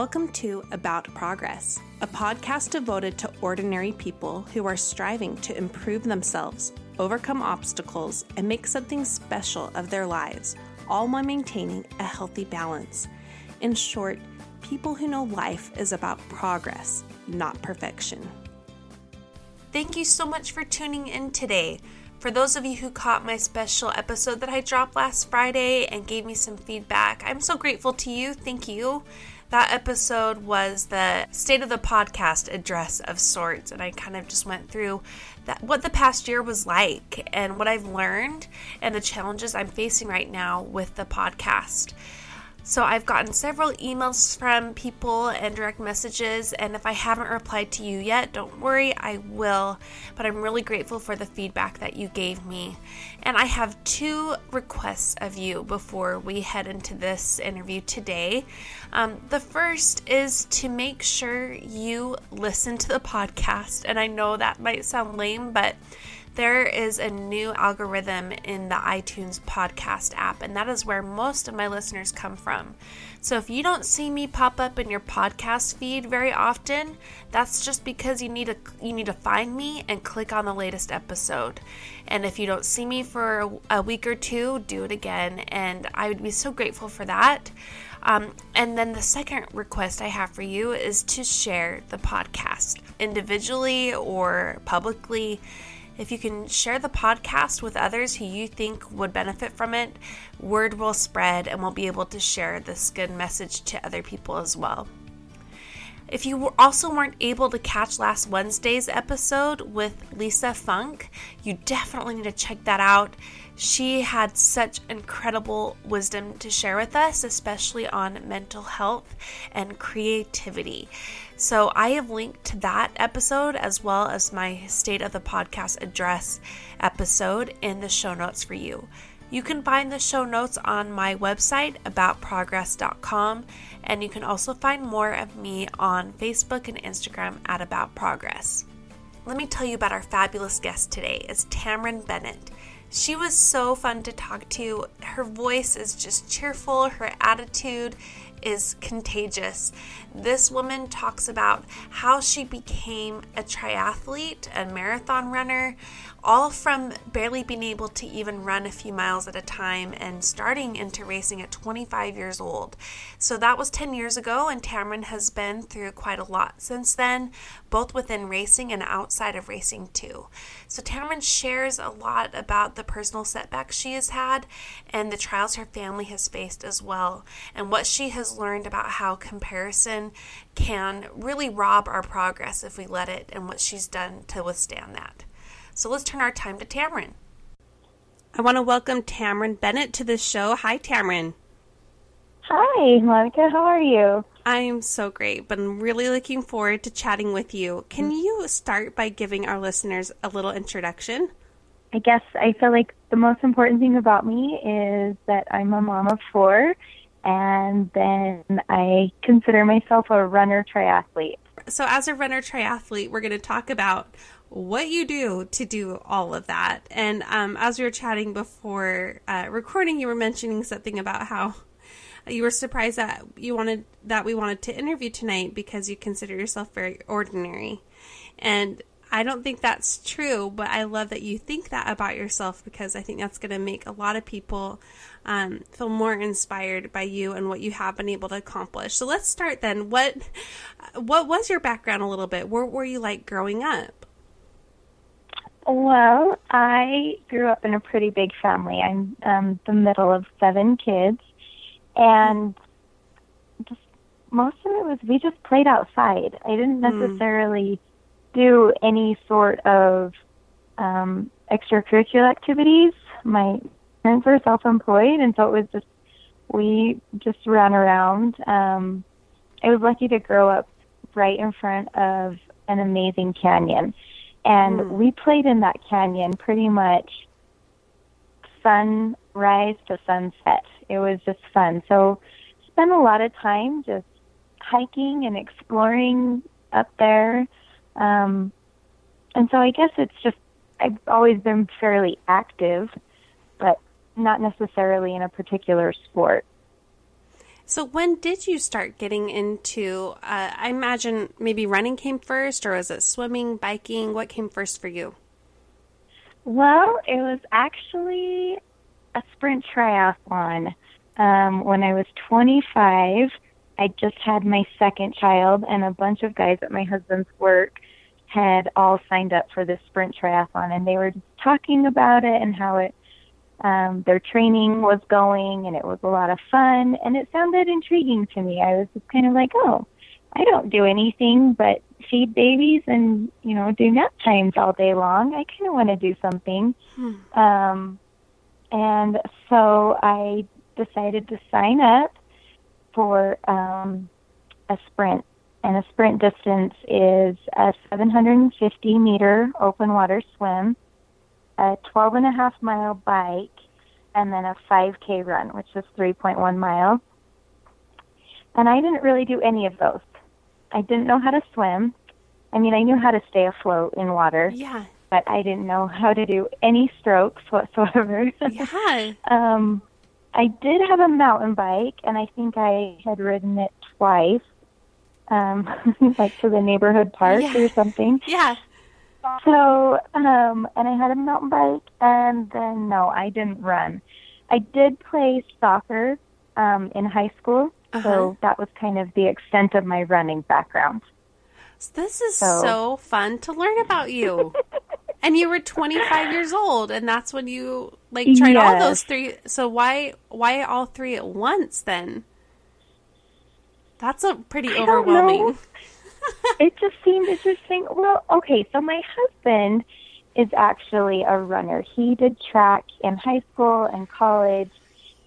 Welcome to About Progress, a podcast devoted to ordinary people who are striving to improve themselves, overcome obstacles, and make something special of their lives, all while maintaining a healthy balance. In short, people who know life is about progress, not perfection. Thank you so much for tuning in today. For those of you who caught my special episode that I dropped last Friday and gave me some feedback, I'm so grateful to you. Thank you. That episode was the state of the podcast address of sorts, and I kind of just went through that what the past year was like and what I've learned and the challenges I'm facing right now with the podcast. So I've gotten several emails from people and direct messages, and if I haven't replied to you yet, don't worry, I will. But I'm really grateful for the feedback that you gave me. And I have two requests of you before we head into this interview today. Um, the first is to make sure you listen to the podcast, and I know that might sound lame, but there is a new algorithm in the iTunes podcast app, and that is where most of my listeners come from. So if you don't see me pop up in your podcast feed very often, that's just because you need to you need to find me and click on the latest episode. And if you don't see me for a week or two, do it again, and I would be so grateful for that. Um, and then the second request I have for you is to share the podcast individually or publicly if you can share the podcast with others who you think would benefit from it, word will spread and we'll be able to share this good message to other people as well. If you also weren't able to catch last Wednesday's episode with Lisa Funk, you definitely need to check that out. She had such incredible wisdom to share with us, especially on mental health and creativity. So I have linked to that episode as well as my State of the Podcast address episode in the show notes for you. You can find the show notes on my website, aboutprogress.com, and you can also find more of me on Facebook and Instagram at About Progress. Let me tell you about our fabulous guest today is Tamron Bennett. She was so fun to talk to. Her voice is just cheerful, her attitude is contagious. This woman talks about how she became a triathlete, a marathon runner, all from barely being able to even run a few miles at a time and starting into racing at 25 years old. So that was 10 years ago, and Tamron has been through quite a lot since then, both within racing and outside of racing too. So Tamron shares a lot about the personal setbacks she has had and the trials her family has faced as well, and what she has learned about how comparison can really rob our progress if we let it, and what she's done to withstand that. So let's turn our time to Tamron. I want to welcome Tamron Bennett to the show. Hi, Tamron. Hi, Monica. How are you? I am so great, but I'm really looking forward to chatting with you. Can mm. you start by giving our listeners a little introduction? I guess I feel like the most important thing about me is that I'm a mom of four, and then I consider myself a runner triathlete. So, as a runner triathlete, we're going to talk about what you do to do all of that. And um, as we were chatting before uh, recording, you were mentioning something about how you were surprised that you wanted that we wanted to interview tonight because you consider yourself very ordinary. And I don't think that's true, but I love that you think that about yourself because I think that's going to make a lot of people um, feel more inspired by you and what you have been able to accomplish. So let's start then. What what was your background a little bit? What were you like growing up? Well, I grew up in a pretty big family. I'm um, the middle of seven kids, and just most of it was we just played outside. I didn't necessarily mm. Do any sort of um, extracurricular activities. My parents were self-employed, and so it was just we just ran around. Um, I was lucky to grow up right in front of an amazing canyon, and mm. we played in that canyon pretty much sunrise to sunset. It was just fun. So spent a lot of time just hiking and exploring up there. Um, and so I guess it's just I've always been fairly active, but not necessarily in a particular sport. So when did you start getting into? Uh, I imagine maybe running came first, or was it swimming, biking? What came first for you? Well, it was actually a sprint triathlon. Um, when I was 25, I just had my second child, and a bunch of guys at my husband's work had all signed up for this sprint triathlon, and they were just talking about it and how it um, their training was going, and it was a lot of fun, and it sounded intriguing to me. I was just kind of like, oh, I don't do anything but feed babies and you know do nap times all day long. I kind of want to do something. Hmm. Um, and so I decided to sign up for um, a sprint. And a sprint distance is a 750 meter open water swim, a 12 and a half mile bike, and then a 5K run, which is 3.1 miles. And I didn't really do any of those. I didn't know how to swim. I mean, I knew how to stay afloat in water. Yeah. But I didn't know how to do any strokes whatsoever. Yeah. um, I did have a mountain bike, and I think I had ridden it twice, um, like to the neighborhood park yeah. or something. Yeah. So, um, and I had a mountain bike, and then no, I didn't run. I did play soccer um, in high school, uh-huh. so that was kind of the extent of my running background. This is so, so fun to learn about you. and you were 25 years old, and that's when you like tried yes. all those three. So why why all three at once then? That's a pretty overwhelming. it just seemed interesting. Well, okay, so my husband is actually a runner. He did track in high school and college,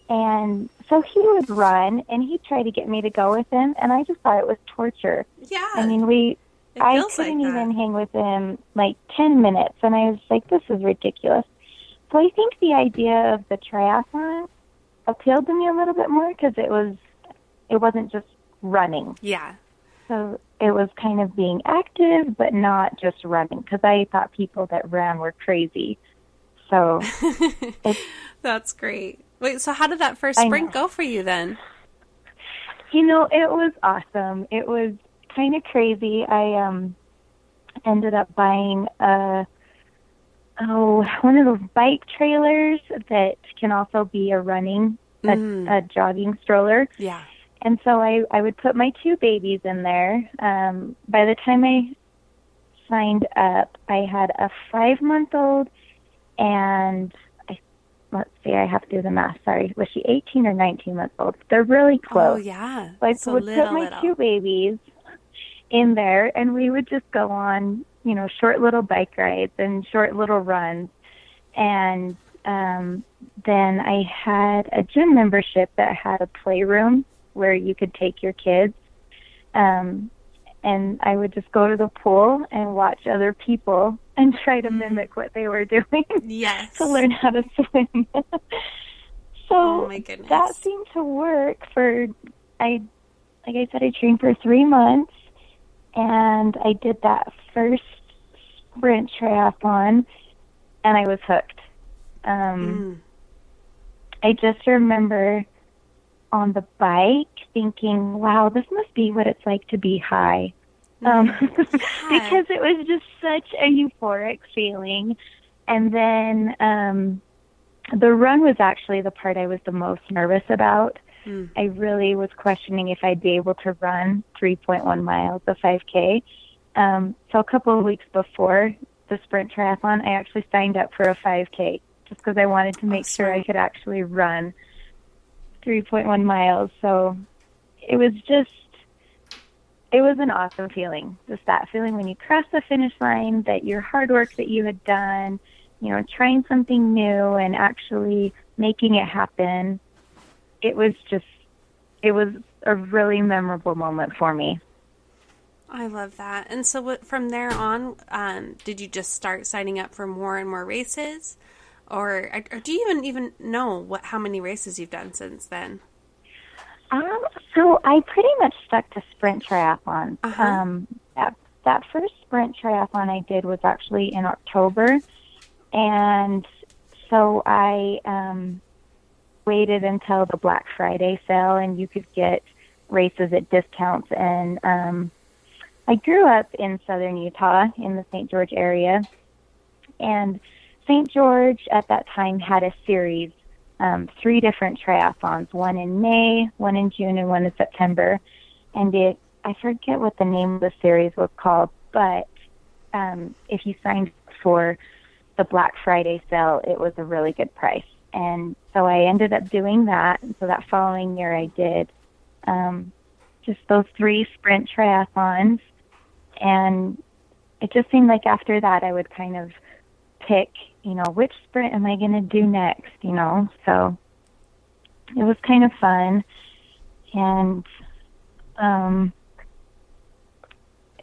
and so he would run, and he tried to get me to go with him, and I just thought it was torture. Yeah. I mean, we. I couldn't like even hang with him like 10 minutes, and I was like, this is ridiculous. So I think the idea of the triathlon appealed to me a little bit more because it was, it wasn't just running. Yeah. So it was kind of being active, but not just running because I thought people that ran were crazy. So that's great. Wait, so how did that first sprint go for you then? You know, it was awesome. It was kind of crazy. I um ended up buying a oh one of those bike trailers that can also be a running mm. a, a jogging stroller. Yeah. And so I, I would put my two babies in there. Um, by the time I signed up, I had a five month old and I, let's see, I have to do the math. Sorry. Was she 18 or 19 months old? They're really close. Oh, yeah. So I so would little, put my little. two babies in there and we would just go on, you know, short little bike rides and short little runs. And um, then I had a gym membership that had a playroom where you could take your kids. Um, and I would just go to the pool and watch other people and try to mimic what they were doing. Yes. to learn how to swim. so oh my goodness. that seemed to work for I like I said I trained for 3 months and I did that first sprint triathlon and I was hooked. Um mm. I just remember on the bike thinking, wow, this must be what it's like to be high. um, because it was just such a euphoric feeling. And then um, the run was actually the part I was the most nervous about. Mm. I really was questioning if I'd be able to run 3.1 miles of 5K. Um, so a couple of weeks before the sprint triathlon, I actually signed up for a 5K just because I wanted to make sure I could actually run 3.1 miles. So it was just, it was an awesome feeling. Just that feeling when you cross the finish line that your hard work that you had done, you know, trying something new and actually making it happen. It was just, it was a really memorable moment for me. I love that. And so, what, from there on, um, did you just start signing up for more and more races, or, or do you even even know what how many races you've done since then? Um, so I pretty much stuck to sprint triathlon. Uh-huh. Um, that that first sprint triathlon I did was actually in October, and so I um, waited until the Black Friday sale, and you could get races at discounts. And um, I grew up in southern Utah in the St. George area, and St. George at that time had a series um, three different triathlons, one in May, one in June, and one in September. And it, I forget what the name of the series was called, but um, if you signed for the Black Friday sale, it was a really good price. And so I ended up doing that. And so that following year, I did um, just those three sprint triathlons. And it just seemed like after that, I would kind of pick you know, which sprint am I going to do next, you know? So it was kind of fun. And um,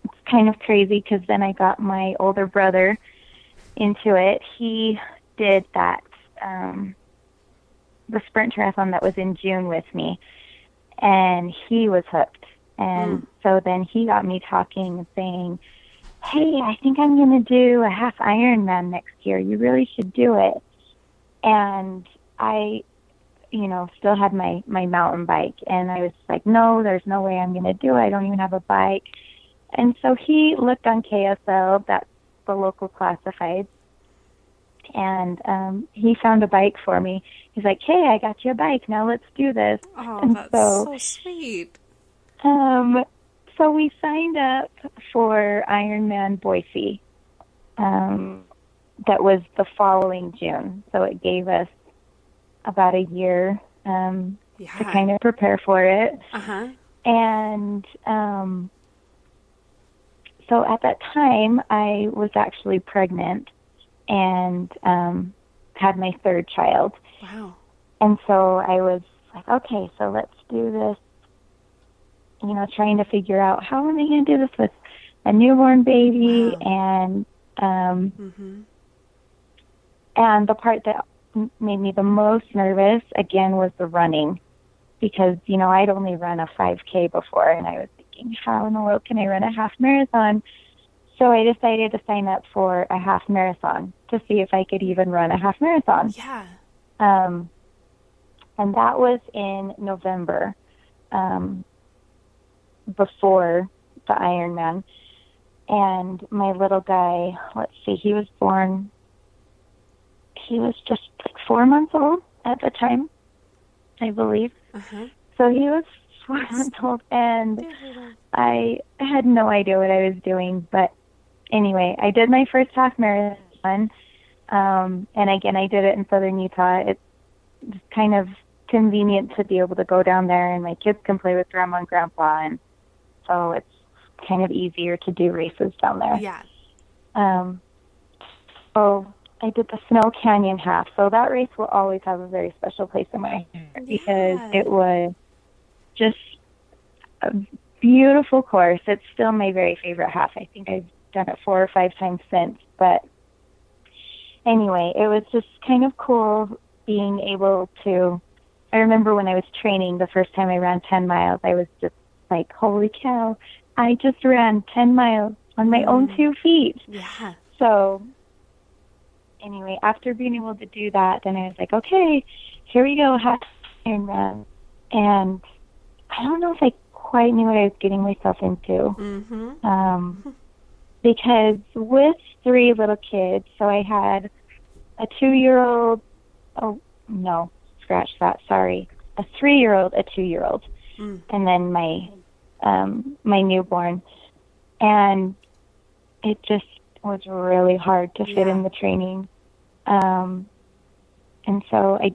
it's kind of crazy because then I got my older brother into it. He did that, um, the sprint triathlon that was in June with me, and he was hooked. And Mm. so then he got me talking and saying, hey, I think I'm going to do a half Ironman next year. You really should do it. And I, you know, still had my my mountain bike, and I was like, no, there's no way I'm going to do it. I don't even have a bike. And so he looked on KSL, that's the local classifieds, and um, he found a bike for me. He's like, hey, I got you a bike. Now let's do this. Oh, And that's so- so sweet. Um, so we signed up for Ironman Boise. Um, that was the following June. So it gave us about a year um, to kind of prepare for it. Uh huh. And um, so at that time, I was actually pregnant and um, had my third child. Wow. And so I was like, okay, so let's do this. You know, trying to figure out how am I going to do this with a newborn baby and um Mm-hmm. and the part that made me the most nervous again was the running. Because you know I'd only run a 5k before and I was thinking how in the world can I run a half marathon? So I decided to sign up for a half marathon to see if I could even run a half marathon. Yeah. um, and that was in November, um, before the Ironman. And my little guy, let's see, he was born. He was just like four months old at the time, I believe. Uh huh. So he was four months old, and I had no idea what I was doing. But anyway, I did my first half marathon, um, and again, I did it in southern Utah. It's kind of convenient to be able to go down there, and my kids can play with grandma and grandpa, and so it's kind of easier to do races down there. Yeah. Um, so I did the Snow Canyon half. So that race will always have a very special place in my heart because Yeah. it was just a beautiful course. It's still my very favorite half. I think I've done it four or five times since. But anyway, it was just kind of cool being able to. I remember when I was training the first time I ran 10 miles, I was just like, holy cow, I just ran 10 miles on my own two feet. Yeah. So anyway, after being able to do that, then I was like, okay, here we go, half Ironman. And I don't know if I quite knew what I was getting myself into. Mm-hmm. Um, because with three little kids, so I had a two year old, oh, no, scratch that, sorry, a three year old, a two year old, mm. and then my um, my newborn. And it just was really hard to fit yeah. in the training. Um, and so I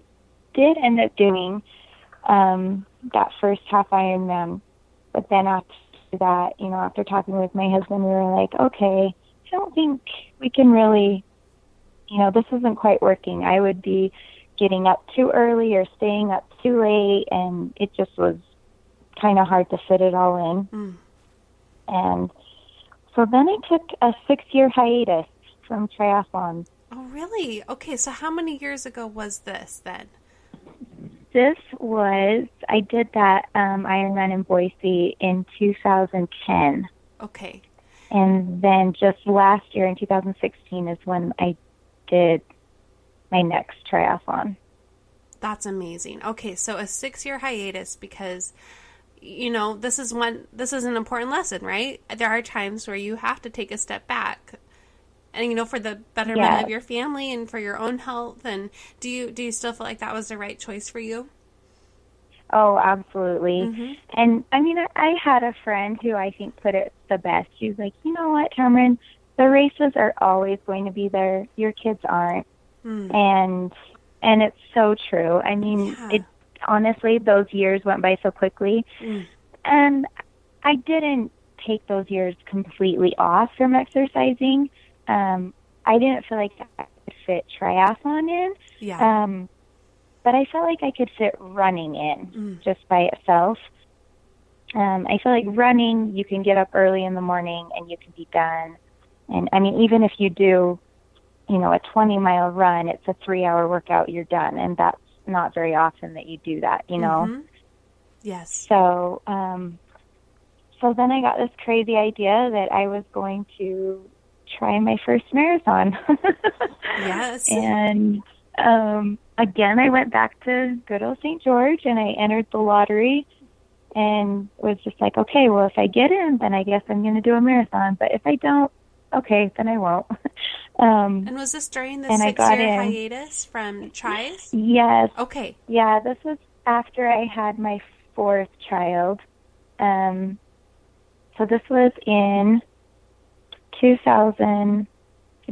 did end up doing um, that first half Ironman. But then after that, you know, after talking with my husband, we were like, okay, I don't think we can really, you know, this isn't quite working. I would be getting up too early or staying up too late, and it just was kind of hard to fit it all in. Mm. And so then I took a six year hiatus from triathlon. Oh, really? Okay, so how many years ago was this then? This was, I did that um, Ironman in Boise in 2010. Okay. And then just last year in 2016 is when I did my next triathlon. That's amazing. Okay, so a six year hiatus because you know, this is one this is an important lesson, right? There are times where you have to take a step back. And you know, for the betterment yes. of your family and for your own health and do you do you still feel like that was the right choice for you? Oh, absolutely. Mm-hmm. And I mean, I, I had a friend who I think put it the best. She was like, "You know what, Cameron? The races are always going to be there. Your kids aren't." Mm. And and it's so true. I mean, yeah. it honestly, those years went by so quickly. Mm. And I didn't take those years completely off from exercising. Um, I didn't feel like I could fit triathlon in. Yeah. Um, but I felt like I could fit running in mm. just by itself. Um, I feel like running, you can get up early in the morning and you can be done. And I mean, even if you do, you know, a 20 mile run, it's a three hour workout, you're done. And that's not very often that you do that, you know? Mm-hmm. Yes. So, um, so then I got this crazy idea that I was going to try my first marathon. yes. And um, again, I went back to good old St. George and I entered the lottery and was just like, okay, well, if I get in, then I guess I'm going to do a marathon. But if I don't, okay, then I won't. Um, and was this during the six-year hiatus from Tris? Yes. Okay. Yeah, this was after I had my fourth child. Um, so this was in 2000,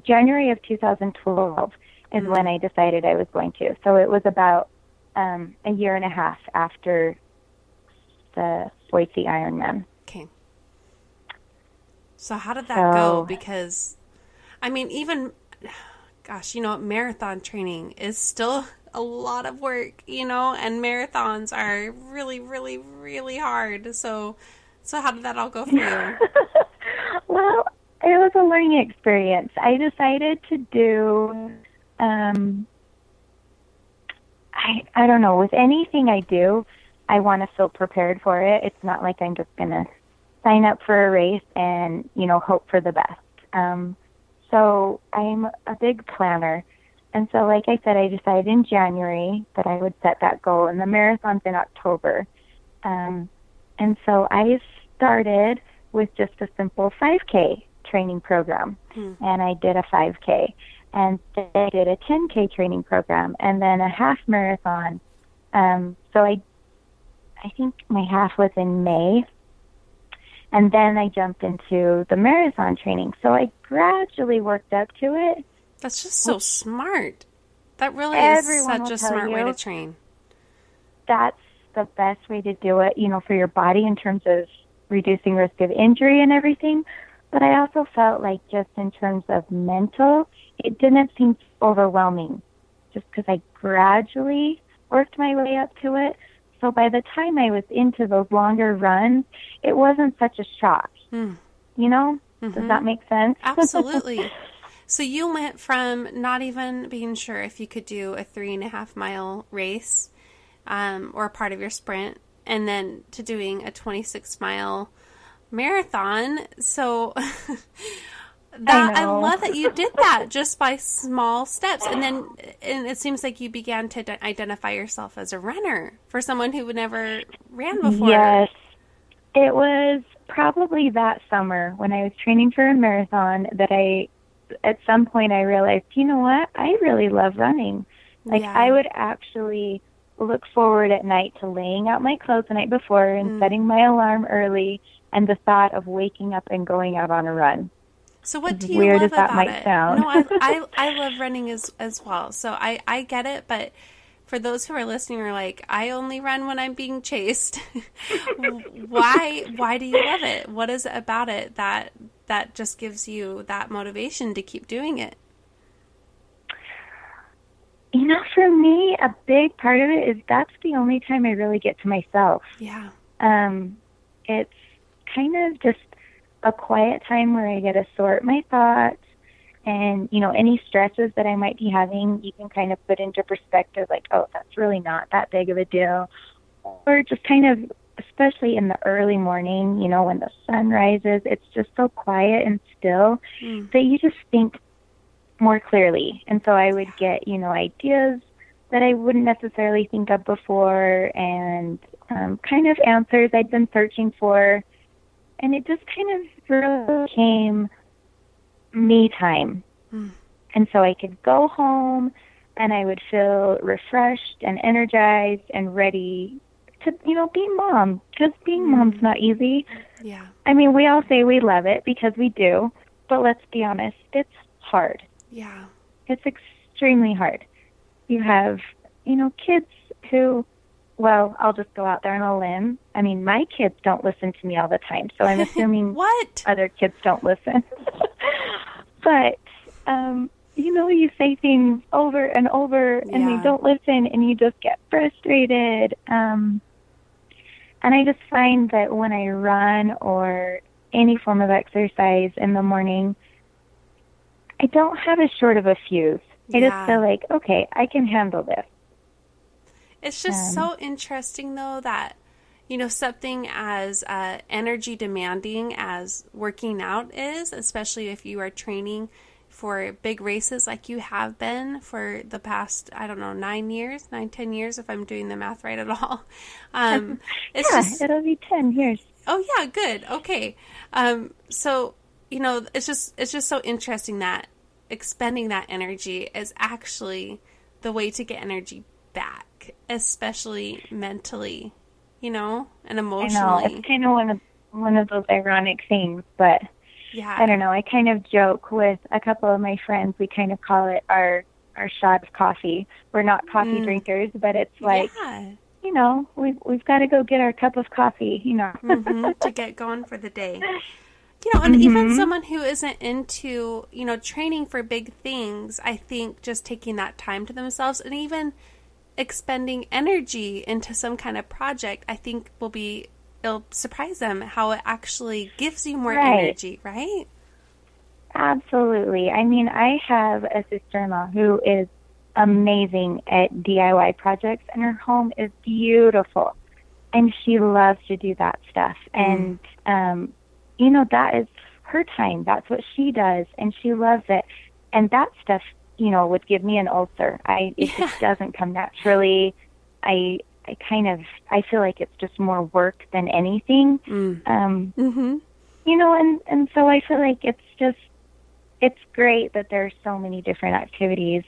January of 2012 is mm-hmm. when I decided I was going to. So it was about um, a year and a half after the Boise Ironman. Okay. So how did that so, go? Because I mean, even, gosh, you know, marathon training is still a lot of work, you know, and marathons are really, really, really hard. So, so how did that all go for you? well, it was a learning experience. I decided to do, um, I I don't know. With anything I do, I want to feel prepared for it. It's not like I'm just gonna sign up for a race and you know hope for the best. Um, so I'm a big planner. And so, like I said, I decided in January that I would set that goal, and the marathon's in October. Um, and so I started with just a simple 5K training program, hmm. and I did a 5K, and then I did a 10K training program, and then a half marathon. Um, so I, I think my half was in May, and then I jumped into the marathon training. So I gradually worked up to it. That's just so smart. That really is such a smart way to train. That's the best way to do it, you know, for your body in terms of reducing risk of injury and everything. But I also felt like just in terms of mental, it didn't seem overwhelming just because I gradually worked my way up to it. So by the time I was into those longer runs, it wasn't such a shock. Mm. You know? Mm-hmm. Does that make sense? Absolutely. so you went from not even being sure if you could do a three and a half mile race um, or a part of your sprint, and then to doing a 26 mile marathon. So that I, I, love that you did that just by small steps and then and it seems like you began to identify yourself as a runner for someone who would never ran before yes It was probably that summer when I was training for a marathon that I, at some point, I realized, you know what? I really love running. Like, Yeah. I would actually look forward at night to laying out my clothes the night before and mm. setting my alarm early and the thought of waking up and going out on a run. So what do you weird love as that about might it? sound. No, I, I I love running as as well. So I I get it, but for those who are listening are like, I only run when I'm being chased. why why do you love it? What is it about it that that just gives you that motivation to keep doing it? You know, for me, a big part of it is that's the only time I really get to myself. Yeah. Um, it's kind of just a quiet time where I get to sort my thoughts and, you know, any stresses that I might be having, you can kind of put into perspective like, oh, that's really not that big of a deal. Or just kind of, especially in the early morning, you know, when the sun rises, it's just so quiet and still Mm. that you just think more clearly. And so I would get, you know, ideas that I wouldn't necessarily think of before and um, kind of answers I'd been searching for. And it just kind of really became me time. Mm. And so I could go home and I would feel refreshed and energized and ready to, you know, be mom. Because being mom's not easy. Yeah. I mean, we all say we love it because we do, but let's be honest, it's hard. Yeah. It's extremely hard. You have, you know, kids who, well, I'll just go out there on a limb. I mean, my kids don't listen to me all the time, so I'm assuming What? other kids don't listen. but, um, you know, you say things over and over and Yeah. they don't listen and you just get frustrated. Um, and I just find that when I run or any form of exercise in the morning, I don't have as short of a fuse. I Yeah. just feel like, okay, I can handle this. It's just Um, so interesting, though, that you know something as uh, energy demanding as working out is, especially if you are training for big races like you have been for the past I don't know nine years, nine ten years, if I'm doing the math right at all. Um, it's yeah, just it'll be 10 years. Oh yeah, good. Okay. Um, so you know, it's just it's just so interesting that expending that energy is actually the way to get energy back, especially mentally, you know, and I know. emotionally. It's kind of one of one of those ironic things, but yeah. I don't know. I kind of joke with a couple of my friends. We kind of call it our our shot of coffee. We're not coffee Mm. drinkers, but it's like yeah. you know we've we've got to go get our cup of coffee. You know. hmm to get going for the day. You know, and even Mm-hmm. someone who isn't into, you know, training for big things, I think just taking that time to themselves and even expending energy into some kind of project, I think will be, it'll surprise them how it actually gives you more Right. energy, right? Absolutely. I mean, I have a sister-in-law who is amazing at DIY projects, and her home is beautiful, and she loves to do that stuff. And um, you know, that is her time. That's what she does, and she loves it. And that stuff, you know, would give me an ulcer. I it just doesn't come naturally. I I kind of I feel like it's just more work than anything. Um, Mm-hmm. you know and and so i feel like it's just it's great that there's so many different activities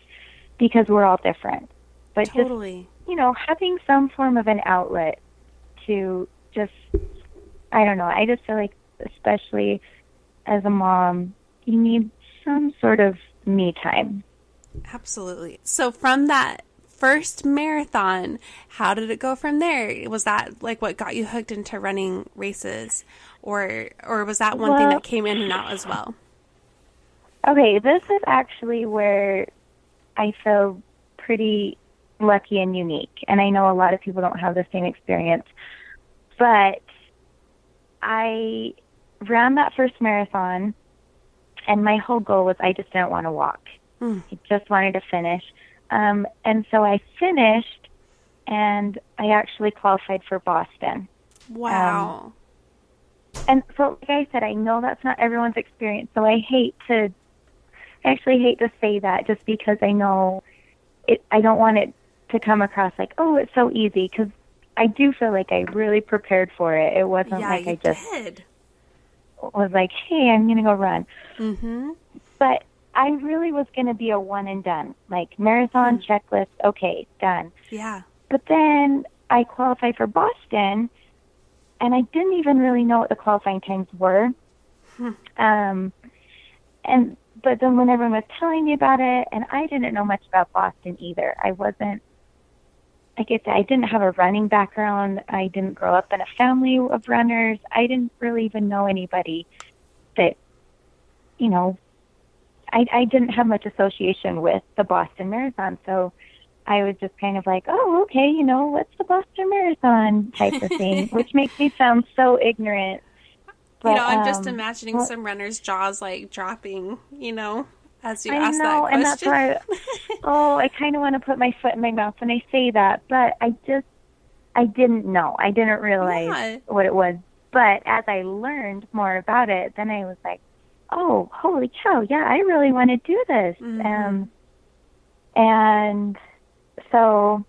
because we're all different but just Totally. you know having some form of an outlet to just i don't know i just feel like especially as a mom you need some sort of me time Absolutely. So from that first marathon, how did it go from there? Was that like what got you hooked into running races or or was that one thing that came in and out as well? Okay, this is actually where I feel pretty lucky and unique. And I know a lot of people don't have the same experience. But I ran that first marathon, and my whole goal was I just didn't want to walk. Mm. I just wanted to finish. Um, and so I finished, and I actually qualified for Boston. Wow. And so, like I said, I know that's not everyone's experience. So I hate to, I actually hate to say that just because I know it. I don't want it to come across like, oh, it's so easy. Because I do feel like I really prepared for it. It wasn't yeah, like I just did. was like, "Hey, I'm going to go run." Mm-hmm. But I really was going to be a one and done, like marathon checklist. Okay, done. Yeah. But then I qualified for Boston, and I didn't even really know what the qualifying times were. Um, and but then when everyone was telling me about it, and I didn't know much about Boston either. I wasn't. I guess I didn't have a running background. I didn't grow up in a family of runners. I didn't really even know anybody that, you know, I, I didn't have much association with the Boston Marathon. So I was just kind of like, oh, okay, you know, what's the Boston Marathon type of thing, which makes me sound so ignorant. But, you know, I'm just um, imagining well- some runners' jaws like dropping, you know, as you I ask know, that and that's question. why. oh, I kind of want to put my foot in my mouth when I say that, but I just, I didn't know. I didn't realize Yeah. what it was. But as I learned more about it, then I was like, oh, holy cow, yeah, I really want to do this. Mhm. Um, and so,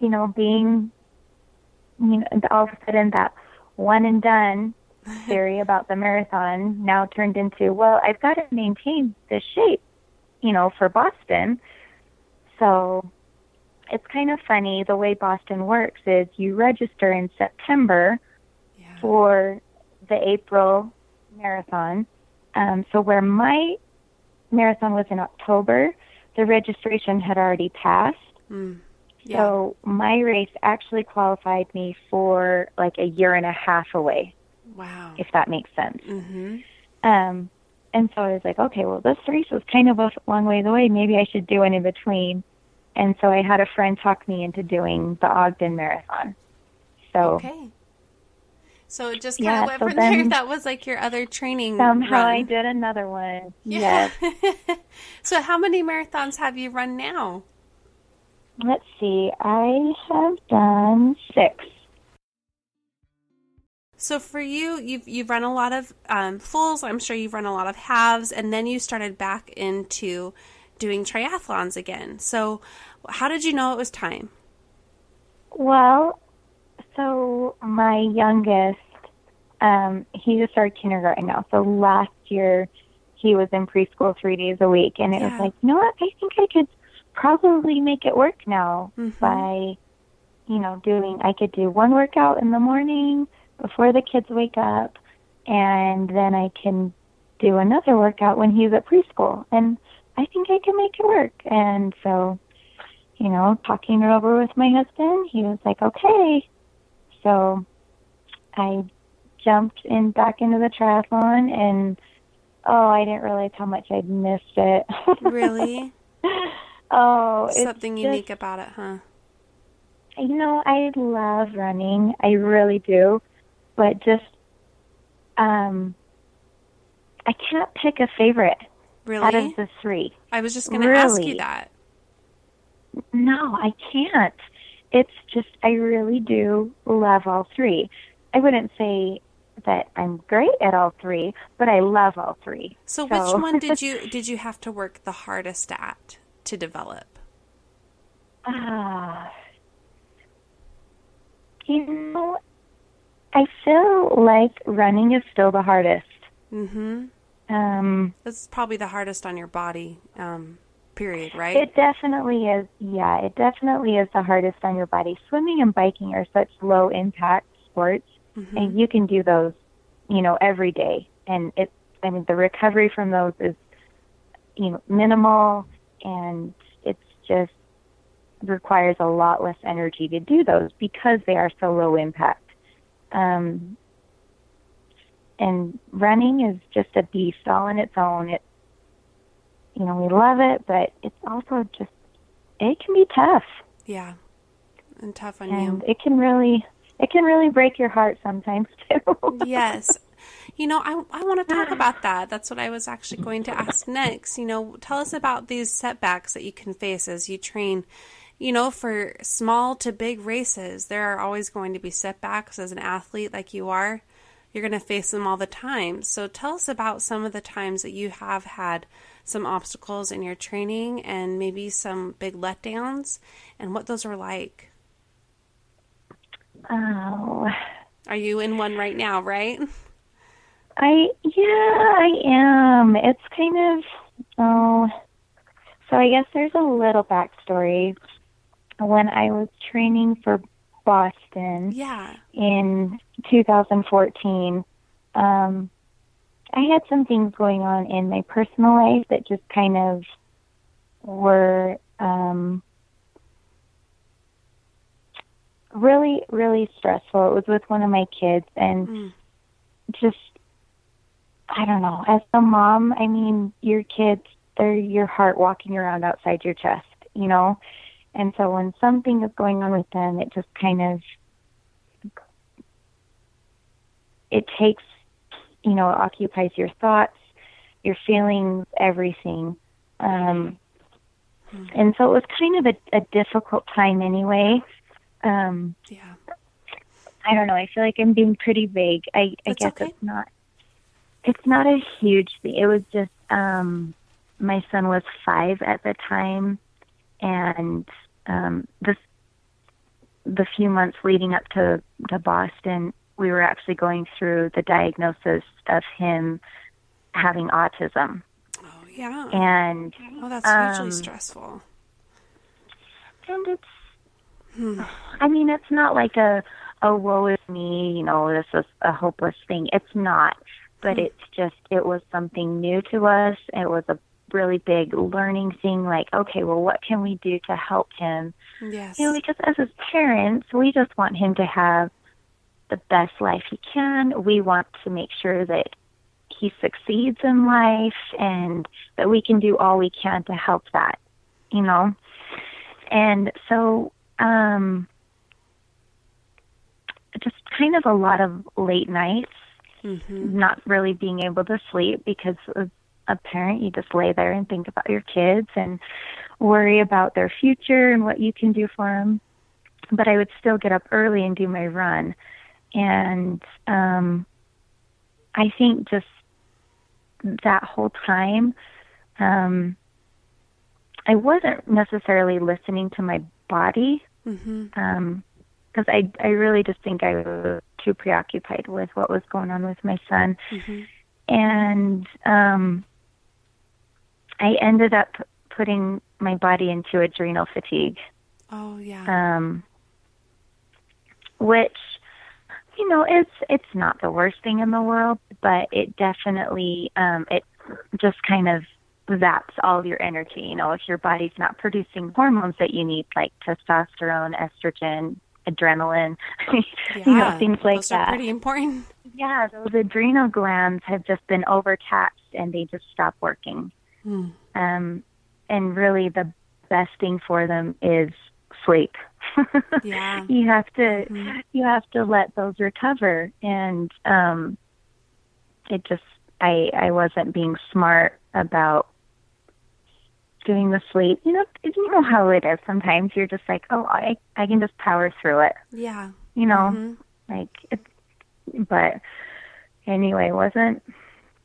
you know, being, you know, all of a sudden that one and done theory about the marathon now turned into, well, I've got to maintain this shape, you know, for Boston. So it's kind of funny. The way Boston works is you register in September yeah. for the April marathon. Um, so where my marathon was in October, the registration had already passed. Mm. Yeah. So my race actually qualified me for like a year and a half away, wow. if that makes sense. Mm-hmm. Um, and so I was like, okay, well, this race was kind of a long ways away. Maybe I should do one in between. And so I had a friend talk me into doing the Ogden Marathon. So Okay. So it just kind Yeah, of went so from there. That was like your other training. somehow I did another one. Yeah. Yes. so how many marathons have you run now? Let's see. I have done six. So for you, you've you've run a lot of um, fulls. I'm sure you've run a lot of halves, and then you started back into doing triathlons again. So how did you know it was time? Well, so my youngest, um, he just started kindergarten now. So last year, he was in preschool three days a week, and it Yeah. was like, you know what? I think I could probably make it work now Mhm. by, you know, doing. I could do one workout in the morning before the kids wake up, and then I can do another workout when he's at preschool, and I think I can make it work. And so you know, talking it over with my husband, he was like, okay. So I jumped in back into the triathlon and oh, I didn't realize how much I'd missed it. Really? oh, it's Something just- unique about it, huh? You know, I love running. I really do. But just um I can't pick a favorite Really? out of the three. I was just going to really? ask you that. No, I can't. It's just I really do love all three. I wouldn't say that I'm great at all three, but I love all three. So which one did you did you have to work the hardest at to develop? Ah, you know, I feel like running is still the hardest. Mm-hmm. Um, That's probably the hardest on your body. Um, period. Right? It definitely is. Yeah, it definitely is the hardest on your body. Swimming and biking are such low impact sports, Mhm. and you can do those, you know, every day. And it, I mean, the recovery from those is, you know, minimal, and it's just requires a lot less energy to do those because they are so low impact. Um, and running is just a beast all on its own. It you know, we love it, but it's also just it can be tough. Yeah. And tough on And you. it can really it can really break your heart sometimes too. yes. You know, I, I want to talk about that. That's what I was actually going to ask next. You know, tell us about these setbacks that you can face as you train. You know, for small to big races, there are always going to be setbacks as an athlete like you are. You're going to face them all the time. So tell us about some of the times that you have had some obstacles in your training and maybe some big letdowns and what those were like. Oh. Are you in one right now, right? I yeah, I am. It's kind of oh so I guess there's a little backstory. When I was training for Boston Yeah. in 2014, um, I had some things going on in my personal life that just kind of were um, really, really stressful. It was with one of my kids, and Mm. just I don't know. As a mom, I mean, your kids, they're your heart walking around outside your chest, you know? And so when something is going on with them, it just kind of it takes, you know, it occupies your thoughts, your feelings, everything. Um and so it was kind of a, a difficult time anyway. Um Yeah. I don't know. I feel like I'm being pretty vague. I, I That's guess okay. it's not. It's not a huge thing. It was just um, my son was five at the time, and um, this the few months leading up to to Boston, we were actually going through the diagnosis of him having autism, Oh, yeah. and oh, that's hugely um, stressful. and it's Hmm. I mean, it's not like a a woe is me, you know, this is a hopeless thing. It's not, but it's just it was something new to us. It was a really big learning thing. Like, okay, well, what can we do to help him? Yes. You know, because as his parents, we just want him to have the best life he can. We want to make sure that he succeeds in life and that we can do all we can to help that, you know? And so, um, just kind of a lot of late nights, hmm not really being able to sleep because as a parent, you just lay there and think about your kids and worry about their future and what you can do for them. But I would still get up early and do my run. And um, I think just that whole time, um, I wasn't necessarily listening to my body because I I really just think I was too preoccupied with what was going on with my son, hmm and um, I ended up putting my body into adrenal fatigue, Oh, yeah. um, which you know it's it's not the worst thing in the world, but it definitely um, it just kind of zaps all your energy. You know, if your body's not producing hormones that you need, like testosterone, estrogen, adrenaline, yeah. you know, things like Those that. are pretty important. Yeah, those adrenal glands have just been overtaxed and they just stop working. Hmm. Um, and really, the best thing for them is sleep. Yeah. you have to Mhm. you have to let those recover, and um, it just I I wasn't being smart about doing the sleep. You know, you know how it is. Sometimes you're just like, oh, I I can just power through it. Yeah. You know, Mhm. like it, but anyway wasn't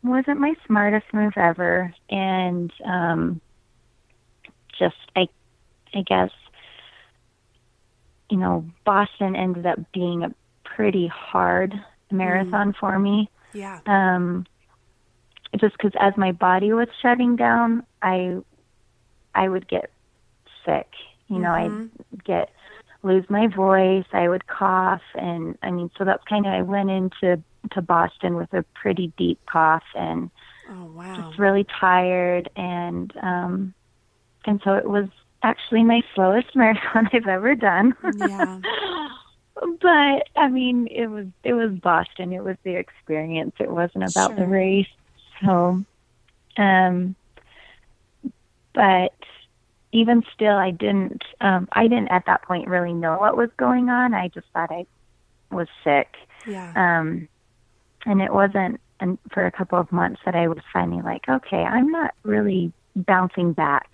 wasn't my smartest move ever and um just i i guess you know boston ended up being a pretty hard marathon for me Yeah. um just because as my body was shutting down i i would get sick you know Mhm. i'd get lose my voice i would cough and i mean so that's kind of i went into to boston with a pretty deep cough and Oh, wow. just really tired and um and so it was actually my slowest marathon i've ever done. Yeah. but i mean it was it was boston. It was the experience. It wasn't about the race. So um but even still i didn't um i didn't at that point really know what was going on. I just thought i was sick. Yeah. um and it wasn't and for a couple of months that I was finally like, okay, I'm not really bouncing back.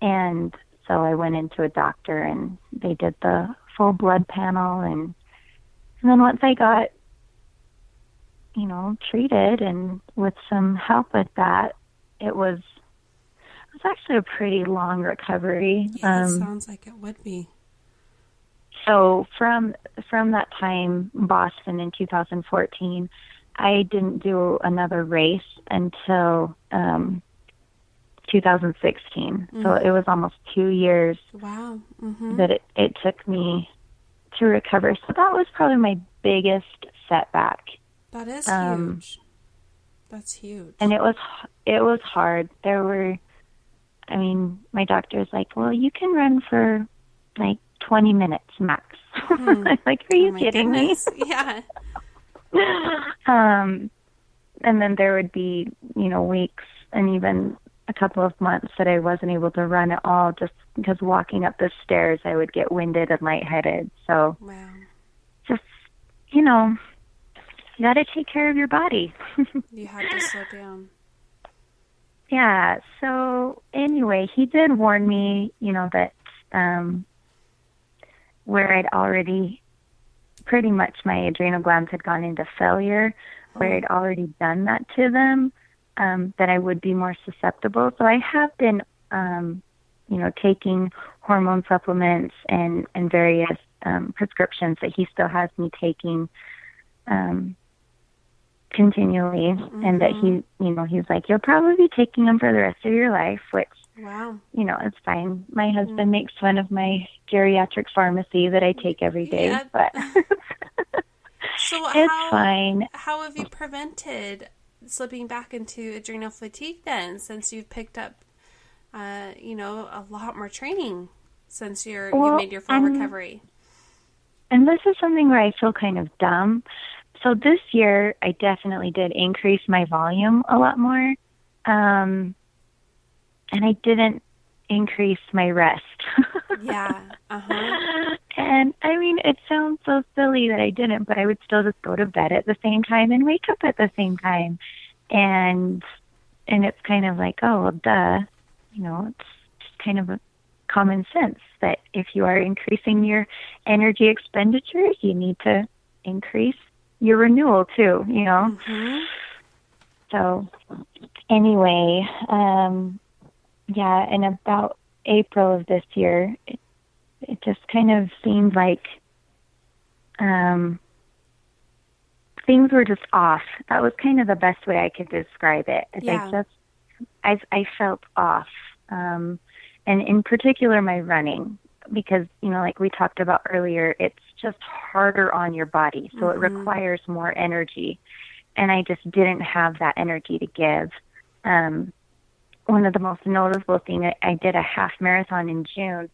And so I went into a doctor and they did the full blood panel and and then once I got you know, treated and with some help with that, it was it was actually a pretty long recovery. yeah. it um sounds like it would be. so from from that time, Boston in 2014, I didn't do another race until um, 2016. Mm-hmm. So it was almost two years. Wow. Mm-hmm. That it it took me to recover. So that was probably my biggest setback. That is um, huge. That's huge. And it was it was hard. There were I mean, my doctor's like, "Well, you can run for like 20 minutes max." I'm like, "Are you oh kidding goodness. me?" Yeah. um and then there would be, you know, weeks and even a couple of months that I wasn't able to run at all just because walking up the stairs I would get winded and lightheaded. So wow. just you know, you got to take care of your body. you had to slow down. Yeah. So anyway, he did warn me, you know, that um, where I'd already pretty much my adrenal glands had gone into failure, where oh. I'd already done that to them, um, that I would be more susceptible. So I have been, um, you know, taking hormone supplements and and various um, prescriptions that he still has me taking um, continually mm-hmm. and that he mm-hmm. you know he's like you'll probably be taking them for the rest of your life which wow you know it's fine my husband mm-hmm. makes fun of my geriatric pharmacy that i take every day yeah. but so it's how, fine how have you prevented slipping back into adrenal fatigue then since you've picked up uh, you know a lot more training since you're well, you made your full recovery and this is something where i feel kind of dumb so this year I definitely did increase my volume a lot more. Um, and I didn't increase my rest. yeah. Uh-huh. And I mean, it sounds so silly that I didn't, but I would still just go to bed at the same time and wake up at the same time. And and it's kind of like, oh, well, duh. You know, it's just kind of a common sense that if you are increasing your energy expenditures, you need to increase your renewal too, you know. Mm-hmm. So anyway, um yeah, and about April of this year, it, it just kind of seemed like um things were just off. That was kind of the best way I could describe it. Yeah. I just I I felt off. Um and in particular my running because you know like we talked about earlier it's just harder on your body so mm-hmm. it requires more energy and i just didn't have that energy to give um one of the most noticeable things I, I did a half marathon in june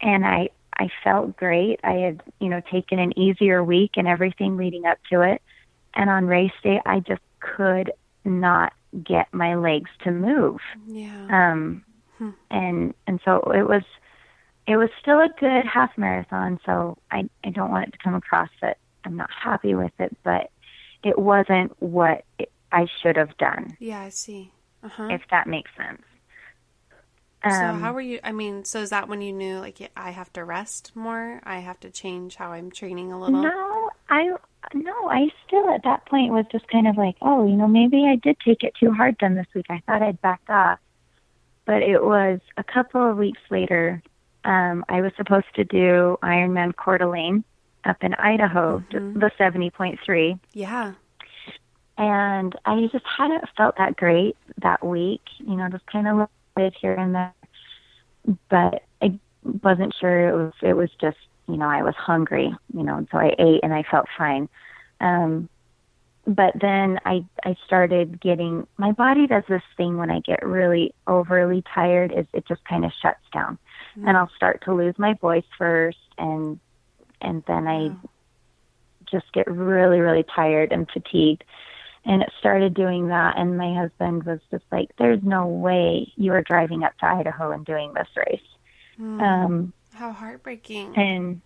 and i i felt great i had you know taken an easier week and everything leading up to it and on race day i just could not get my legs to move yeah um hmm. and and so it was it was still a good half marathon, so I, I don't want it to come across that I'm not happy with it, but it wasn't what it, I should have done. Yeah, I see. Uh-huh. If that makes sense. Um, so how were you? I mean, so is that when you knew like I have to rest more? I have to change how I'm training a little. No, I no, I still at that point was just kind of like, oh, you know, maybe I did take it too hard then this week. I thought I'd back off, but it was a couple of weeks later um, I was supposed to do Ironman Coeur d'Alene up in Idaho, mm-hmm. the 70.3. Yeah. And I just hadn't felt that great that week, you know, just kind of live here and there. But I wasn't sure it was, it was just, you know, I was hungry, you know, and so I ate and I felt fine. Um, but then I I started getting my body does this thing when I get really overly tired is it just kind of shuts down mm-hmm. and I'll start to lose my voice first and and then I just get really really tired and fatigued and it started doing that and my husband was just like there's no way you are driving up to Idaho and doing this race mm. um how heartbreaking and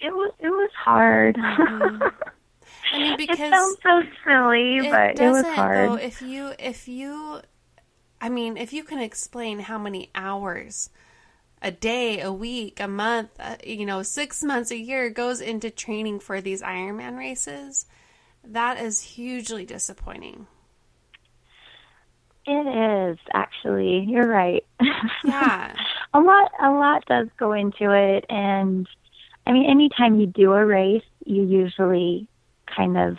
it was it was hard mm-hmm. I mean, because it sounds so silly, it but it was hard. Though, if you, if you, I mean, if you can explain how many hours a day, a week, a month, uh, you know, six months, a year goes into training for these Ironman races, that is hugely disappointing. It is actually. You're right. Yeah. a lot a lot does go into it and I mean, anytime you do a race, you usually kind of,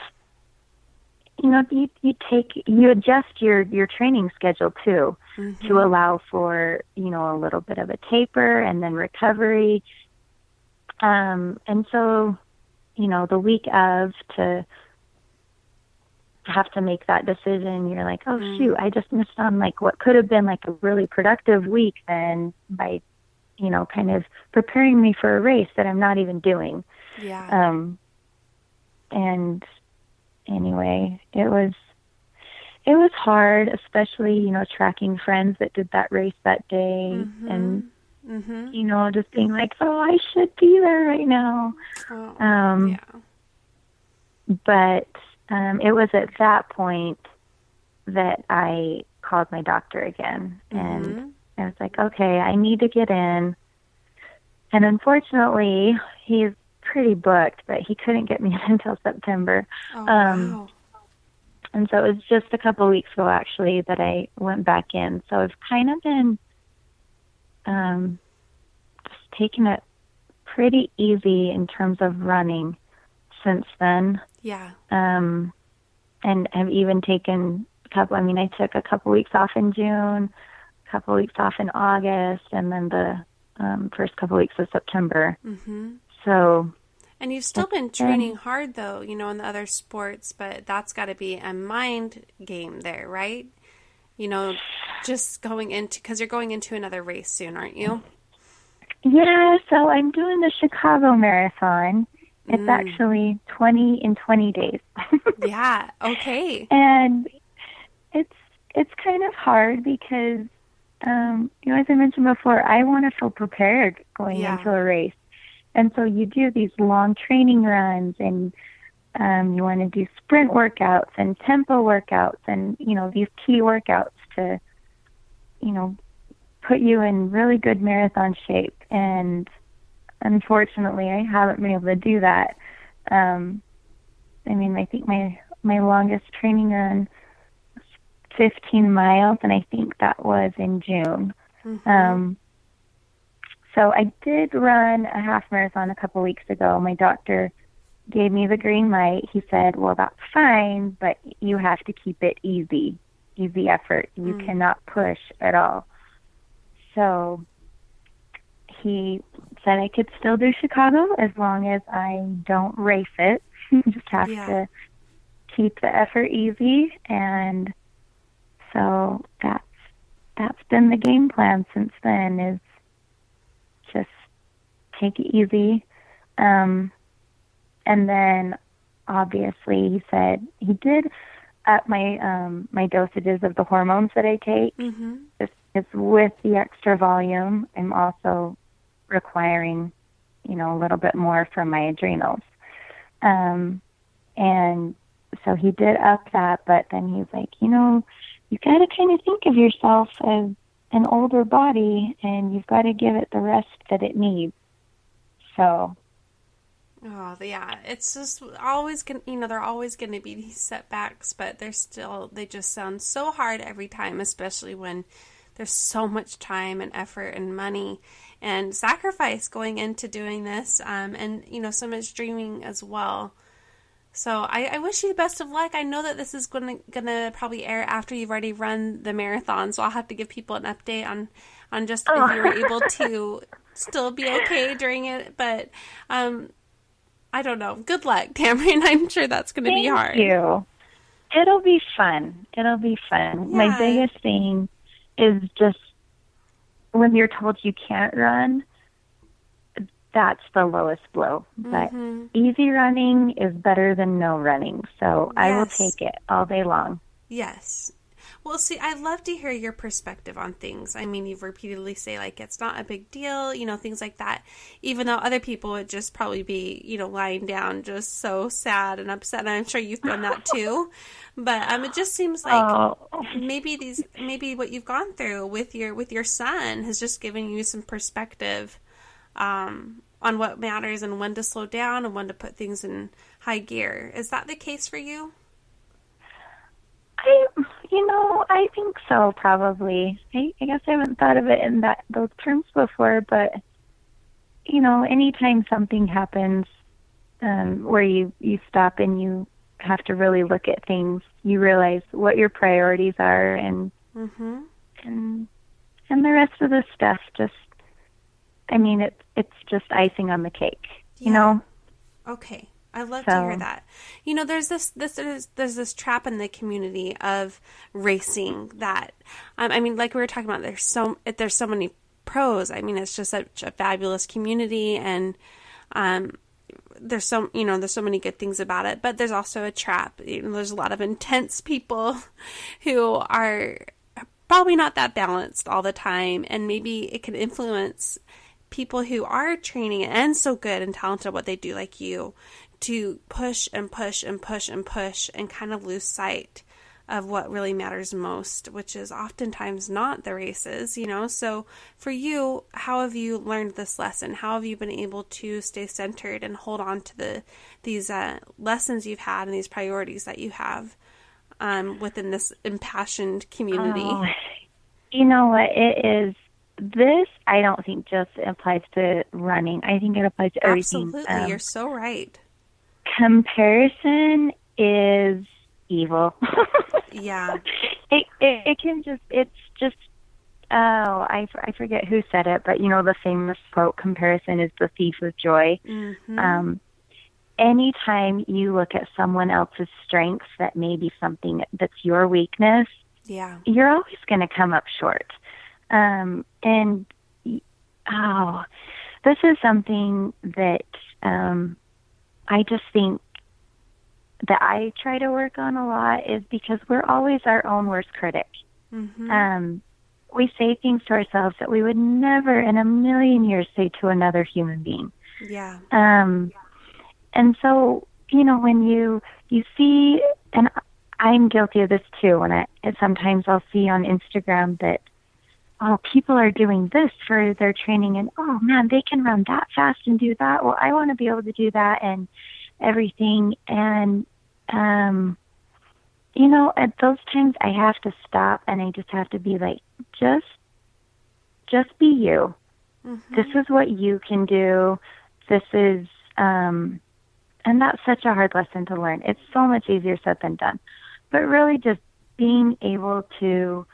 you know, you, you take, you adjust your, your training schedule too mm-hmm. to allow for, you know, a little bit of a taper and then recovery. Um, and so, you know, the week of to, have to make that decision you're like oh mm. shoot i just missed on like what could have been like a really productive week then by you know, kind of preparing me for a race that I'm not even doing. Yeah. Um, and anyway, it was it was hard, especially you know tracking friends that did that race that day, mm-hmm. and mm-hmm. you know just being like, oh, I should be there right now. Oh, um, yeah. But um, it was at that point that I called my doctor again, and mm-hmm. I was like, okay, I need to get in. And unfortunately, he's pretty booked, but he couldn't get me in until September. Oh, um, wow. And so it was just a couple of weeks ago, actually, that I went back in. So I've kind of been um, just taking it pretty easy in terms of running since then. Yeah. Um, and have even taken a couple. I mean, I took a couple weeks off in June a couple weeks off in August, and then the um, first couple weeks of September. Mm-hmm. So. And you've still been training hard, though, you know, in the other sports, but that's got to be a mind game there, right? You know, just going into, because you're going into another race soon, aren't you? Yeah, so I'm doing the Chicago Marathon. It's mm. actually 20 in 20 days. yeah, okay. And it's it's kind of hard because um, you know, as I mentioned before, I want to feel prepared going yeah. into a race. And so you do these long training runs and um, you want to do sprint workouts and tempo workouts and, you know, these key workouts to, you know, put you in really good marathon shape. And unfortunately, I haven't been able to do that. Um, I mean, I think my, my longest training run was 15 miles, and I think that was in June. Mm-hmm. Um, so I did run a half marathon a couple weeks ago. My doctor gave me the green light. He said, "Well, that's fine, but you have to keep it easy, easy effort. You mm. cannot push at all." So he said I could still do Chicago as long as I don't race it. Just have yeah. to keep the effort easy and so that's that's been the game plan since then is just take it easy. Um, and then obviously he said he did up my um, my dosages of the hormones that I take. Mm-hmm. It's, it's with the extra volume. I'm also requiring, you know, a little bit more from my adrenals. Um, and so he did up that, but then he's like, you know, you got to kind of think of yourself as an older body and you've got to give it the rest that it needs. So. Oh, yeah. It's just always to, you know, there are always going to be these setbacks, but they're still, they just sound so hard every time, especially when there's so much time and effort and money and sacrifice going into doing this um, and, you know, so much dreaming as well. So I, I, wish you the best of luck. I know that this is gonna gonna probably air after you've already run the marathon, so I'll have to give people an update on on just oh. if you were able to still be okay during it. But um, I don't know. Good luck, Tamarynn. I'm sure that's gonna Thank be hard. Thank you. It'll be fun. It'll be fun. Yeah. My biggest thing is just when you're told you can't run that's the lowest blow. But mm-hmm. easy running is better than no running. So yes. I will take it all day long. Yes. Well, see, I love to hear your perspective on things. I mean, you've repeatedly say like it's not a big deal, you know, things like that. Even though other people would just probably be, you know, lying down just so sad and upset. And I'm sure you've done that too. but um, it just seems like oh. maybe these, maybe what you've gone through with your with your son has just given you some perspective um, on what matters and when to slow down and when to put things in high gear. Is that the case for you? I, you know, I think so. Probably. I, I guess I haven't thought of it in that those terms before, but you know, anytime something happens um, where you you stop and you have to really look at things, you realize what your priorities are, and Mm-hmm. and and the rest of the stuff just, I mean, it's it's just icing on the cake, you know. Okay. I love to hear that. You know, there's this this there's, there's this trap in the community of racing that um, I mean, like we were talking about, there's so there's so many pros. I mean, it's just such a fabulous community, and um, there's so you know there's so many good things about it. But there's also a trap. You know, there's a lot of intense people who are probably not that balanced all the time, and maybe it can influence people who are training and so good and talented at what they do, like you, to push and push and push and push and kind of lose sight of what really matters most, which is oftentimes not the races, you know. So, for you, how have you learned this lesson? How have you been able to stay centered and hold on to the these uh, lessons you've had and these priorities that you have um, within this impassioned community? Oh, you know what? It is. This I don't think just applies to running. I think it applies to everything. Absolutely, Um, you're so right. Comparison is evil. Yeah. it, it it can just it's just oh I I forget who said it, but you know the famous quote: "Comparison is the thief of joy." hmm Um, anytime you look at someone else's strengths that may be something that's your weakness, yeah. you're always going to come up short. Um, and oh, this is something that um, I just think that I try to work on a lot is because we're always our own worst critic. hmm Um, we say things to ourselves that we would never in a million years say to another human being. yeah. Um, and so, you know, when you you see, and I'm guilty of this too. When I and sometimes I'll see on Instagram that oh, people are doing this for their training, and oh man, they can run that fast and do that. Well, I want to be able to do that and everything. And um, you know, at those times, I have to stop and I just have to be like, just, just be you hmm this is what you can do. This is, um, and that's such a hard lesson to learn. It's so much easier said than done. But really, just being able to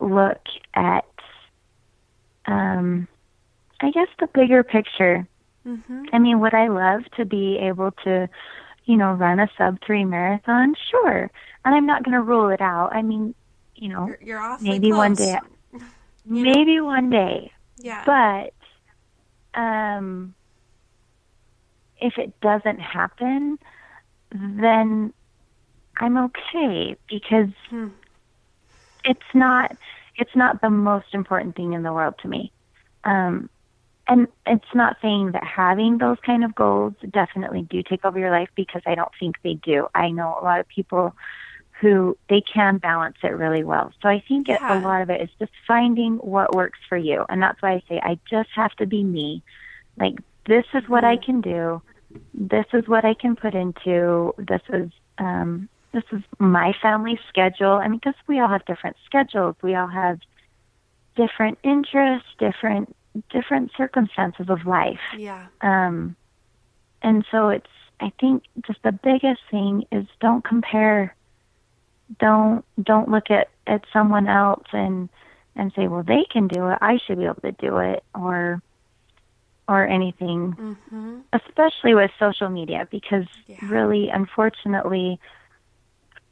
look at, um, I guess, the bigger picture. hmm I mean, would I love to be able to, you know, run a sub three marathon? Sure. And I'm not going to rule it out. I mean, you know, You're, you're awfully maybe one day, You know? maybe one day. Yeah. But um, if it doesn't happen, then I'm okay because Hmm. it's not it's not the most important thing in the world to me. Um, and it's not saying that having those kind of goals definitely do take over your life because I don't think they do. I know a lot of people who they can balance it really well. So I think it, a lot of it is just finding what works for you. And that's why I say I just have to be me. Like this is what I can do. This is what I can put into. This is um this is my family schedule. I mean, because we all have different schedules. We all have different interests, different different circumstances of life. yeah. Um, and so it's, I think just the biggest thing is don't compare. Don't, don't look at, at someone else and, and say, well, they can do it. I should be able to do it or, or anything, hmm especially with social media, because Yeah. really, unfortunately,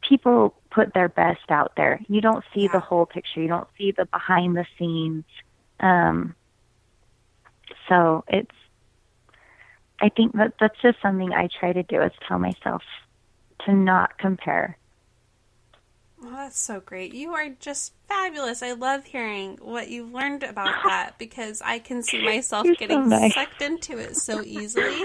people put their best out there. You don't see Yeah. the whole picture. You don't see the behind the scenes. Um, so it's, I think that that's just something I try to do is tell myself to not compare. Well, that's so great. You are just fabulous. I love hearing what you've learned about that because I can see myself You're so getting nice. sucked into it so easily.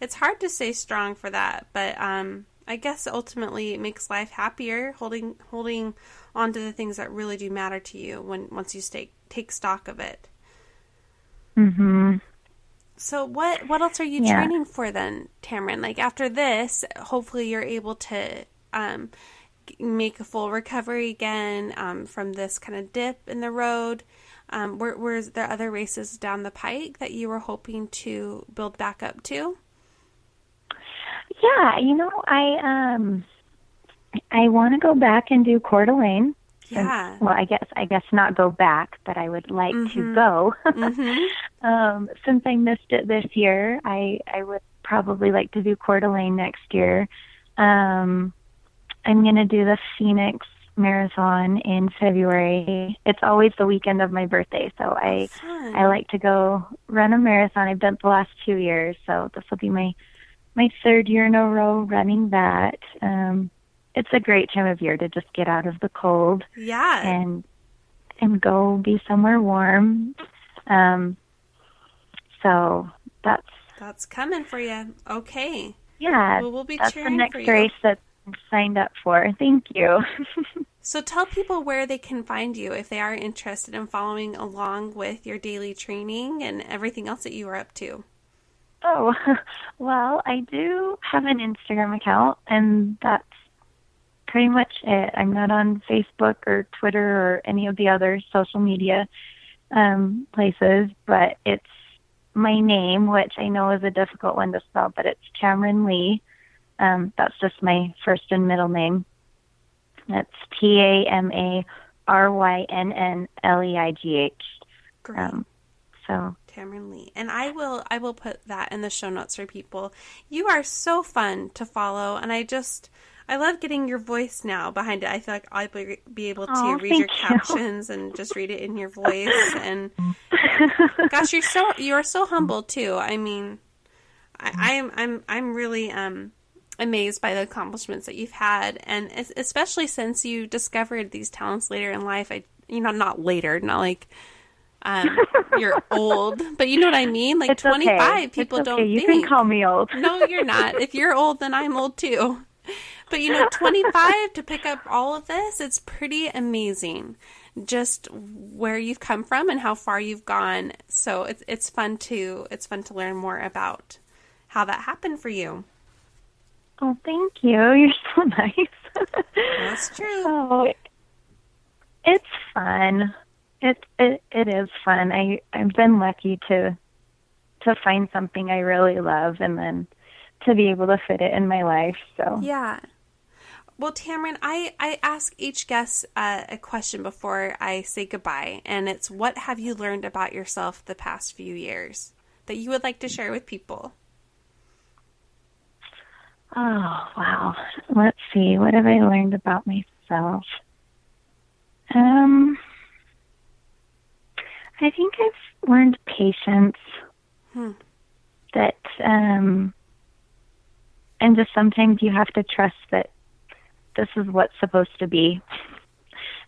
It's hard to stay strong for that, but um, I guess ultimately it makes life happier holding holding on to the things that really do matter to you when once you stay, take stock of it. Mhm. So what what else are you Yeah. training for then, Tamarynn? Like after this, hopefully you're able to um, make a full recovery again um, from this kind of dip in the road. Um, were, were there other races down the pike that you were hoping to build back up to? Yeah, you know, I um I want to go back and do Coeur d'Alene. Yeah. Since, well, I guess I guess not go back, but I would like Mm-hmm. to go. mm-hmm. um, since I missed it this year, I I would probably like to do Coeur d'Alene next year. Um, I'm gonna do the Phoenix Marathon in February. It's always the weekend of my birthday, so I Fun. I like to go run a marathon. I've done it the last two years, so this will be my my third year in a row running that. Um, it's a great time of year to just get out of the cold yeah. and and go be somewhere warm. Um, so that's That's coming for you. Okay. yeah. Well, we'll be that's the cheering next for you. race that I'm signed up for. Thank you. So tell people where they can find you if they are interested in following along with your daily training and everything else that you are up to. Oh, well, I do have an Instagram account, and that's pretty much it. I'm not on Facebook or Twitter or any of the other social media um, places, but it's my name, which I know is a difficult one to spell, but it's Tamarynn Leigh. Um, that's just my first and middle name. That's T A M A R Y N N L E I G H. Great. Um, so Tamarynn Leigh. And I will I will put that in the show notes for people. You are so fun to follow and I just I love getting your voice now behind it. I feel like I'll be able to Aw, read your you. captions and just read it in your voice and gosh, you're so you're so humble too. I mean, I, I'm I'm I'm really um amazed by the accomplishments that you've had, and especially since you discovered these talents later in life. I you know not later, not like um you're old, but you know what I mean. Like it's okay. 25, people It's okay. don't You think. can call me old. No, you're not. If you're old, then I'm old too. But you know, 25 to pick up all of this, it's pretty amazing. Just where you've come from and how far you've gone. So it's it's fun to it's fun to learn more about how that happened for you. Oh, thank you. You're so nice. That's true. oh, it's fun. It it it is fun. I I've been lucky to to find something I really love and then to be able to fit it in my life. So Yeah. Well, Tamarynn, I, I ask each guest uh, a question before I say goodbye, and it's what have you learned about yourself the past few years that you would like to share with people? Oh, wow. Let's see. What have I learned about myself? Um, I think I've learned patience. Hmm. That, um, and just sometimes you have to trust that this is what's supposed to be.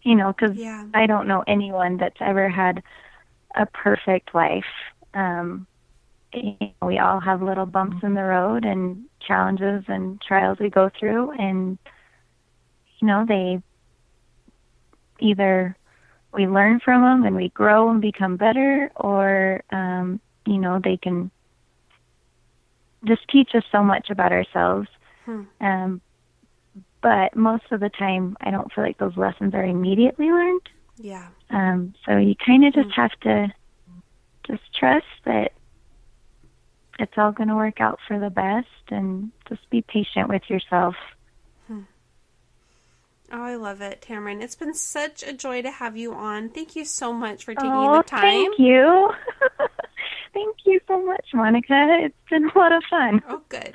You know, because Yeah. I don't know anyone that's ever had a perfect life. Um, you know, we all have little bumps in the road and challenges and trials we go through and you know they either we learn from them and we grow and become better or um you know they can just teach us so much about ourselves Hmm. um but most of the time i don't feel like those lessons are immediately learned Yeah. um, so you kind of just have to just trust that it's all going to work out for the best and just be patient with yourself. Oh, I love it, Tamarynn. It's been such a joy to have you on. Thank you so much for taking oh, the time. thank you. thank you so much, Monica. It's been a lot of fun. Oh, good.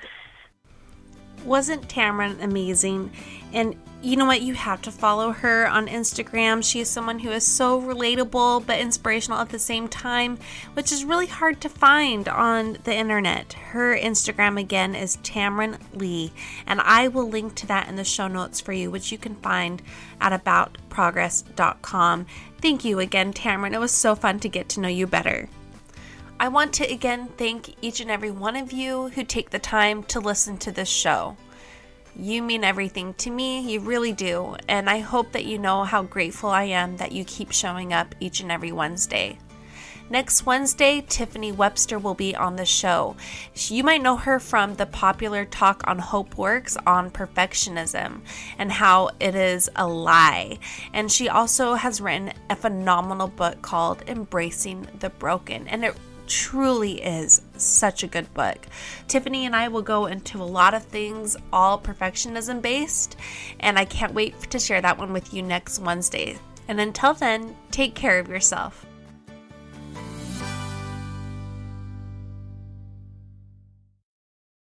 Wasn't Tamarynn amazing? And you know what? You have to follow her on Instagram. She is someone who is so relatable but inspirational at the same time, which is really hard to find on the internet. Her Instagram again is Tamarynn Leigh, and I will link to that in the show notes for you, which you can find at aboutprogress.com. Thank you again, Tamarynn. It was so fun to get to know you better. I want to again thank each and every one of you who take the time to listen to this show. You mean everything to me, you really do, and I hope that you know how grateful I am that you keep showing up each and every Wednesday. Next Wednesday, Tiffany Webster will be on the show. You might know her from the popular talk on Hope Works on perfectionism and how it is a lie. And she also has written a phenomenal book called Embracing the Broken. And it truly is such a good book. Tiffany and I will go into a lot of things, all perfectionism based, and I can't wait to share that one with you next Wednesday. And until then, take care of yourself.